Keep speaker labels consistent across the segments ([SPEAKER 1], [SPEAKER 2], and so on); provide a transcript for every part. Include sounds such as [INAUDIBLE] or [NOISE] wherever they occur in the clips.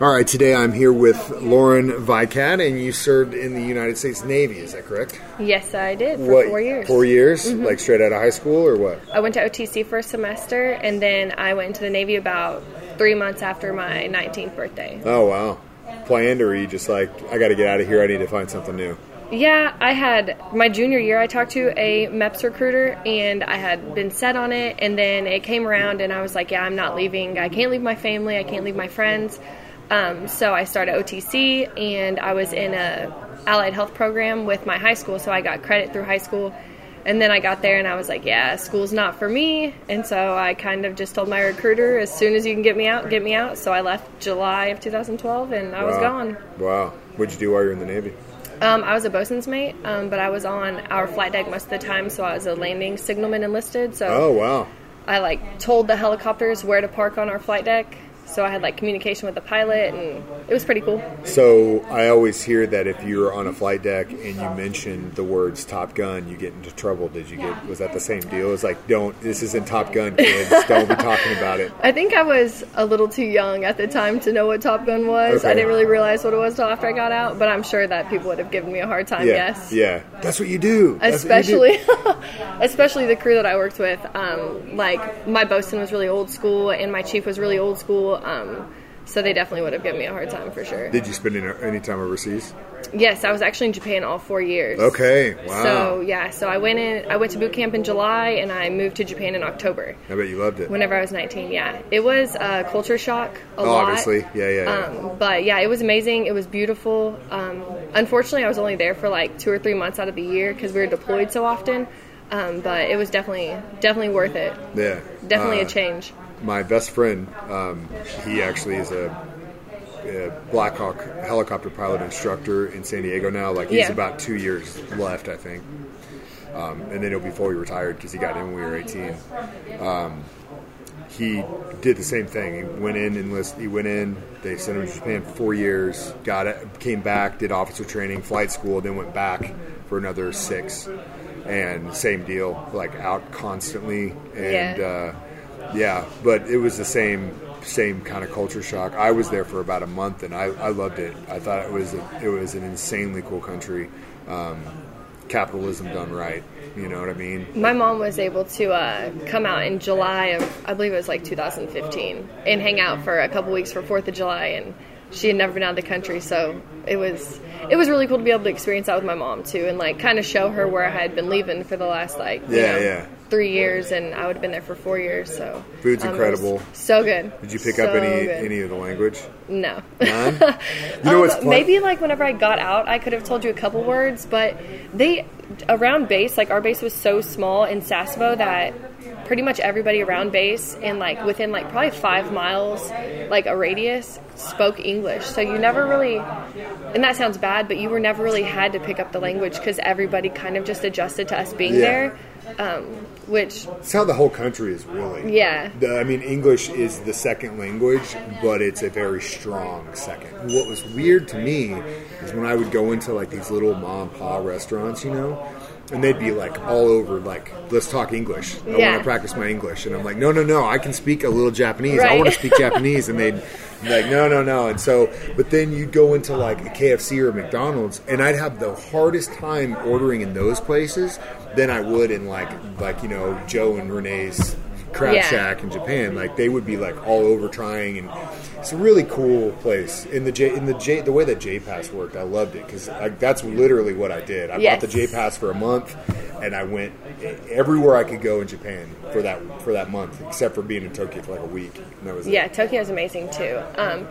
[SPEAKER 1] All right, today I'm here with Lauren Vicat, and you served in the United States Navy. Is that correct?
[SPEAKER 2] Yes, I did for four years.
[SPEAKER 1] Four years, mm-hmm. like straight out of high school, or what?
[SPEAKER 2] I went to OTC for a semester, and then I went into the Navy about three months after my 19th birthday.
[SPEAKER 1] Oh wow, planned, or are you just like, I got to get out of here. I need to find something new.
[SPEAKER 2] Yeah, I had my junior year. I talked to a MEPS recruiter, and I had been set on it. And then it came around, and I was like, "Yeah, I'm not leaving. I can't leave my family. I can't leave my friends." Um, so I started OTC, and I was in a allied health program with my high school. So I got credit through high school. And then I got there, and I was like, "Yeah, school's not for me." And so I kind of just told my recruiter, "As soon as you can get me out, get me out." So I left July of 2012, and I was gone.
[SPEAKER 1] Wow. What'd you do while you were in the Navy?
[SPEAKER 2] Um, I was a bosun's mate, um, but I was on our flight deck most of the time, so I was a landing signalman enlisted. So
[SPEAKER 1] Oh wow.
[SPEAKER 2] I like told the helicopters where to park on our flight deck. So I had like communication with the pilot, and it was pretty cool.
[SPEAKER 1] So I always hear that if you're on a flight deck and you mention the words Top Gun, you get into trouble. Did you get? Was that the same deal? It's like, don't. This isn't Top Gun, kids. don't be talking about it. [LAUGHS]
[SPEAKER 2] I think I was a little too young at the time to know what Top Gun was.
[SPEAKER 1] Okay.
[SPEAKER 2] I didn't really realize what it was till after I got out, but I'm sure that people would have given me a hard time.
[SPEAKER 1] Yeah.
[SPEAKER 2] yes.
[SPEAKER 1] Yeah. That's what you do. That's what you do.
[SPEAKER 2] especially [LAUGHS] especially the crew that I worked with. Um, like my bosun was really old school, and my chief was really old school. Um, so they definitely would have given me a hard time for sure.
[SPEAKER 1] Did you spend any, time overseas?
[SPEAKER 2] Yes, I was actually in Japan all four years.
[SPEAKER 1] Okay. Wow.
[SPEAKER 2] So yeah, so I went in. I went to boot camp in July, and I moved to Japan in October.
[SPEAKER 1] I bet you loved it.
[SPEAKER 2] Whenever I was 19, yeah, it was a culture shock. A
[SPEAKER 1] Oh,
[SPEAKER 2] lot.
[SPEAKER 1] obviously. Yeah, yeah, yeah.
[SPEAKER 2] Um, but yeah, it was amazing. It was beautiful. Um, unfortunately, I was only there for like two or three months out of the year because we were deployed so often. Um, but it was definitely definitely worth it.
[SPEAKER 1] yeah.
[SPEAKER 2] Definitely
[SPEAKER 1] Uh,
[SPEAKER 2] a change.
[SPEAKER 1] My best friend, um, he actually is a, a Blackhawk helicopter pilot instructor in San Diego now. Like he's
[SPEAKER 2] Yeah.
[SPEAKER 1] about two years left, I think, um, and then he'll be fully retired because he got in when we were eighteen. Um, he did the same thing. He went in and list, he went in. They sent him to Japan for four years. Got it. Came back. Did officer training, flight school. Then went back for another six. And same deal. Like out constantly. And
[SPEAKER 2] Yeah.
[SPEAKER 1] uh, yeah, but it was the same same kind of culture shock. I was there for about a month, and I, I loved it. I thought it was a, it was an insanely cool country. Um, capitalism done right. You know what I mean?
[SPEAKER 2] My mom was able to uh, come out in July of, I believe it was like 2015, and hang out for a couple weeks for Fourth of July, and she had never been out of the country, so it was it was really cool to be able to experience that with my mom too, and like kind of show her where I had been leaving for the last like you
[SPEAKER 1] Yeah,
[SPEAKER 2] know,
[SPEAKER 1] yeah.
[SPEAKER 2] Three years, and I would have been there for four years. So
[SPEAKER 1] Food's
[SPEAKER 2] um,
[SPEAKER 1] incredible.
[SPEAKER 2] so good.
[SPEAKER 1] Did you pick
[SPEAKER 2] So
[SPEAKER 1] up any
[SPEAKER 2] good.
[SPEAKER 1] any of the language?
[SPEAKER 2] No.
[SPEAKER 1] None. [LAUGHS] You know what's
[SPEAKER 2] Um,
[SPEAKER 1] fun?
[SPEAKER 2] maybe like whenever I got out, I could have told you a couple words, but they around base, like our base was so small in Sasebo that pretty much everybody around base and like within like probably five miles, like a radius, spoke English. So you never really, and that sounds bad, but you were never really had to pick up the language because everybody kind of just adjusted to us being
[SPEAKER 1] Yeah.
[SPEAKER 2] there. Um, which
[SPEAKER 1] It's how the whole country is really.
[SPEAKER 2] yeah,
[SPEAKER 1] The, I mean, English is the second language, but it's a very strong second. What was weird to me is when I would go into like these little mom and pop restaurants, you know, and they'd be like all over, like, let's talk English. I want to practice my English. And I'm like, no, no, no, I can speak a little Japanese. I want to speak Japanese. And they'd be like, no, no, no. And so, but then you'd go into like a KFC or a McDonald's, and I'd have the hardest time ordering in those places than I would in like, like, you know, Joe and Renee's crab
[SPEAKER 2] Yeah.
[SPEAKER 1] shack in Japan. Like they would be like all over trying, and it's a really cool place. In the J, in the J, the way that J Pass worked, I loved it because that's literally what I did. I
[SPEAKER 2] Yes.
[SPEAKER 1] bought the J Pass for a month, and I went everywhere I could go in Japan for that for that month, except for being in Tokyo for like a week. And that was it.
[SPEAKER 2] Yeah, Tokyo's amazing too. Um,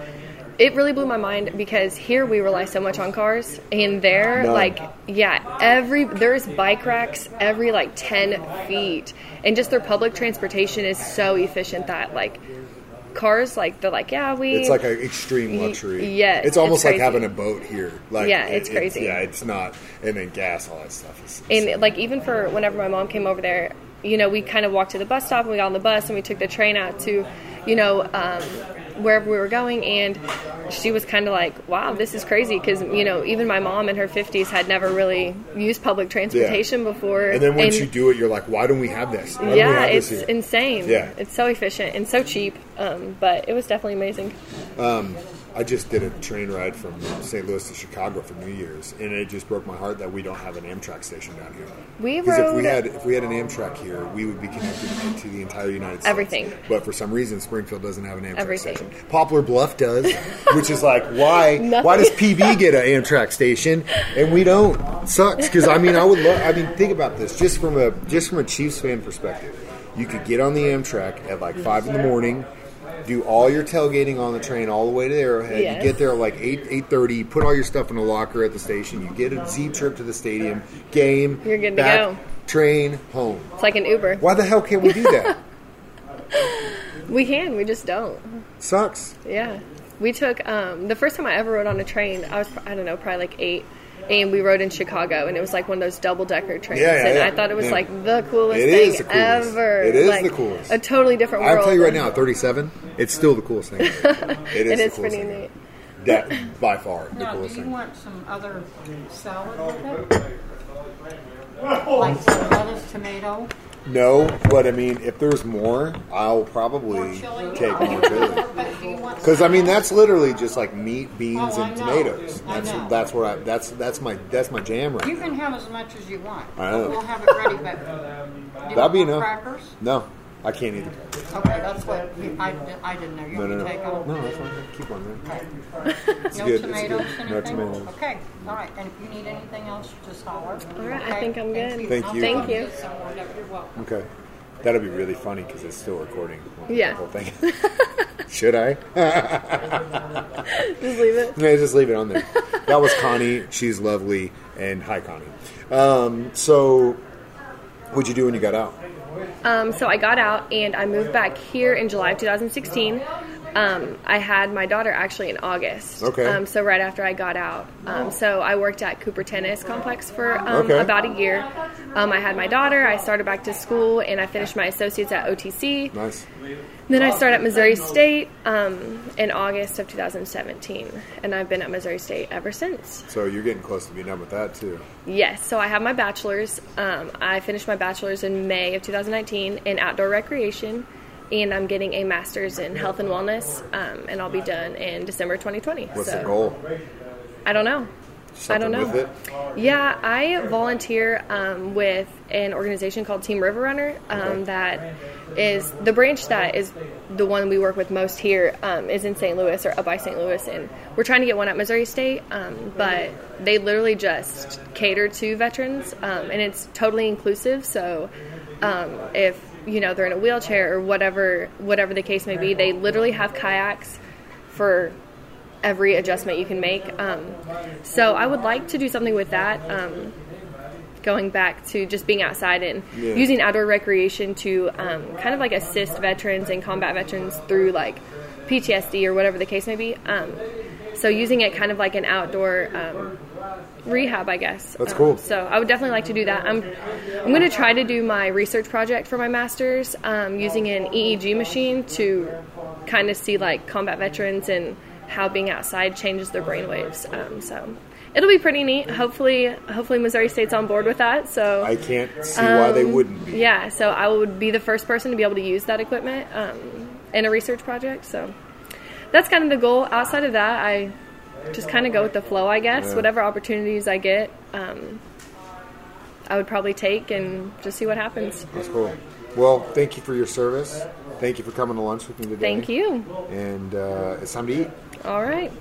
[SPEAKER 2] it really blew my mind because here we rely so much on cars, and there,
[SPEAKER 1] None.
[SPEAKER 2] like, yeah, every there's bike racks every like ten feet, and just their public transportation is so efficient that like cars, like they're like, yeah, we.
[SPEAKER 1] It's like an extreme luxury.
[SPEAKER 2] yeah,
[SPEAKER 1] it's almost
[SPEAKER 2] it's
[SPEAKER 1] like having a boat here. Like
[SPEAKER 2] Yeah, it's crazy.
[SPEAKER 1] yeah, it's not. And then gas, all that stuff. Is,
[SPEAKER 2] and like even for whenever my mom came over there, you know, we kind of walked to the bus stop and we got on the bus and we took the train out to, you know, um, wherever we were going, and she was kind of like, "Wow, this is crazy," because you know, even my mom in her fifties had never really used public transportation before.
[SPEAKER 1] and then once you do it, you're like, why don't we have this? Why
[SPEAKER 2] yeah,
[SPEAKER 1] have
[SPEAKER 2] it's
[SPEAKER 1] this
[SPEAKER 2] insane.
[SPEAKER 1] Yeah.
[SPEAKER 2] it's so efficient and so cheap. Um, but it was definitely amazing.
[SPEAKER 1] I just did a train ride from St. Louis to Chicago for New Year's, and it just broke my heart that we don't have an Amtrak station down here.
[SPEAKER 2] We
[SPEAKER 1] Because if we had if we had an Amtrak here, we would be connected to the entire United States.
[SPEAKER 2] Everything.
[SPEAKER 1] But for some reason, Springfield doesn't have an Amtrak
[SPEAKER 2] Everything.
[SPEAKER 1] station. Poplar Bluff does, which is like why [LAUGHS] why does PB get an Amtrak station and we don't? Sucks. Because I mean, I would love. I mean, think about this just from a just from a Chiefs fan perspective. You could get on the Amtrak at like five in the morning. Do all your tailgating on the train all the way to Arrowhead.
[SPEAKER 2] Yes.
[SPEAKER 1] You get there at like eight eight thirty. Put all your stuff in a locker at the station. You get a Z trip to the stadium. Game.
[SPEAKER 2] You're good to go.
[SPEAKER 1] Train home.
[SPEAKER 2] It's like an Uber.
[SPEAKER 1] Why the hell can't we do that? [LAUGHS]
[SPEAKER 2] We can, we just don't.
[SPEAKER 1] Sucks.
[SPEAKER 2] Yeah. We took um, the first time I ever rode on a train. I was I don't know, probably like eight, and we rode in Chicago, and it was like one of those double decker trains.
[SPEAKER 1] Yeah, yeah,
[SPEAKER 2] and
[SPEAKER 1] yeah.
[SPEAKER 2] I thought it was
[SPEAKER 1] Yeah.
[SPEAKER 2] like the coolest
[SPEAKER 1] It
[SPEAKER 2] thing
[SPEAKER 1] is the coolest.
[SPEAKER 2] ever.
[SPEAKER 1] It is
[SPEAKER 2] Like,
[SPEAKER 1] the coolest.
[SPEAKER 2] A totally different world.
[SPEAKER 1] I'll tell you right now, at 37, it's still the coolest thing. Ever. [LAUGHS] It is,
[SPEAKER 2] It
[SPEAKER 1] the coolest
[SPEAKER 2] pretty
[SPEAKER 1] thing.
[SPEAKER 2] neat.
[SPEAKER 1] That by far the
[SPEAKER 3] Now, do you
[SPEAKER 1] thing.
[SPEAKER 3] want some other salad with it? Like some lettuce, tomato?
[SPEAKER 1] No, but I mean, if there's more, I'll
[SPEAKER 3] More
[SPEAKER 1] probably
[SPEAKER 3] chili?
[SPEAKER 1] take more chili.
[SPEAKER 3] But do you want
[SPEAKER 1] Because I mean, that's literally just like meat, beans,
[SPEAKER 3] Oh, I
[SPEAKER 1] and
[SPEAKER 3] know.
[SPEAKER 1] tomatoes.
[SPEAKER 3] I
[SPEAKER 1] That's
[SPEAKER 3] know.
[SPEAKER 1] that's what I that's that's my that's my jam right
[SPEAKER 3] You
[SPEAKER 1] now.
[SPEAKER 3] can have as much as you want.
[SPEAKER 1] I know.
[SPEAKER 3] We'll have it ready, but. [LAUGHS] do you
[SPEAKER 1] That'd be
[SPEAKER 3] want
[SPEAKER 1] enough.
[SPEAKER 3] Crackers?
[SPEAKER 1] No, I can't either.
[SPEAKER 3] Okay, that's what, you- I, I didn't know. You
[SPEAKER 1] No,
[SPEAKER 3] want
[SPEAKER 1] no,
[SPEAKER 3] me
[SPEAKER 1] no.
[SPEAKER 3] to take them?
[SPEAKER 1] No, that's fine. Keep on there. It's
[SPEAKER 3] No
[SPEAKER 1] good. It's
[SPEAKER 3] tomatoes,
[SPEAKER 1] good.
[SPEAKER 3] anything?
[SPEAKER 1] No tomatoes.
[SPEAKER 3] Okay, all right. And if you need anything else, just holler.
[SPEAKER 2] All right, I think I'm good.
[SPEAKER 1] Thank you.
[SPEAKER 2] Thank you.
[SPEAKER 3] this. You're welcome.
[SPEAKER 1] Okay, that'll be really funny because it's still recording.
[SPEAKER 2] Yeah.
[SPEAKER 1] The whole thing. [LAUGHS] Should I?
[SPEAKER 2] Just leave it.
[SPEAKER 1] No, just leave it on there. That was Connie. She's lovely. And hi, Connie. Um, so, what'd you do when you got out?
[SPEAKER 2] Um, so I got out and I moved back here in July of 2016. Um, I had my daughter actually in August.
[SPEAKER 1] Okay.
[SPEAKER 2] Um, so right after I got out. Um, so I worked at Cooper Tennis Complex for um,
[SPEAKER 1] Okay.
[SPEAKER 2] about a year. Um, I had my daughter. I started back to school and I finished my associates at OTC.
[SPEAKER 1] Nice.
[SPEAKER 2] Then I started at Missouri State um, in August of 2017, and I've been at Missouri State ever since.
[SPEAKER 1] So you're getting close to being done with that too.
[SPEAKER 2] Yes, so I have my bachelor's. Um, I finished my bachelor's in May of 2019 in outdoor recreation, and I'm getting a master's in health and wellness, um, and I'll be done in December 2020.
[SPEAKER 1] What's
[SPEAKER 2] so
[SPEAKER 1] the goal?
[SPEAKER 2] I don't know. I don't know. Yeah, I volunteer um, with an organization called Team River Runner. Um,
[SPEAKER 1] Okay.
[SPEAKER 2] That is the branch that is the one we work with most here um, is in St. Louis or up by St. Louis, and we're trying to get one at Missouri State. Um, but they literally just cater to veterans, um, and it's totally inclusive. So um, if you know they're in a wheelchair or whatever, whatever the case may be, they literally have kayaks for every adjustment you can make. Um, so I would like to do something with that. Um, going back to just being outside and
[SPEAKER 1] Yeah.
[SPEAKER 2] using outdoor recreation to um, kind of like assist veterans and combat veterans through like PTSD or whatever the case may be. Um, so using it kind of like an outdoor um, rehab, I guess.
[SPEAKER 1] That's
[SPEAKER 2] Um,
[SPEAKER 1] cool.
[SPEAKER 2] So I would definitely like to do that. I'm I'm going to try to do my research project for my master's um, using an EEG machine to kind of see like combat veterans and how being outside changes their brainwaves. Um, so it'll be pretty neat. Hopefully, hopefully Missouri State's on board with that. So
[SPEAKER 1] I can't see why they
[SPEAKER 2] um,
[SPEAKER 1] wouldn't be.
[SPEAKER 2] Yeah, so I would be the first person to be able to use that equipment um, in a research project. So that's kind of the goal. Outside of that, I just kind of go with the flow, I guess.
[SPEAKER 1] Yeah.
[SPEAKER 2] Whatever opportunities I get, um, I would probably take and just see what happens.
[SPEAKER 1] That's cool. Well, thank you for your service. Thank you for coming to lunch with me today.
[SPEAKER 2] Thank you.
[SPEAKER 1] And uh, it's time to eat.
[SPEAKER 2] All right.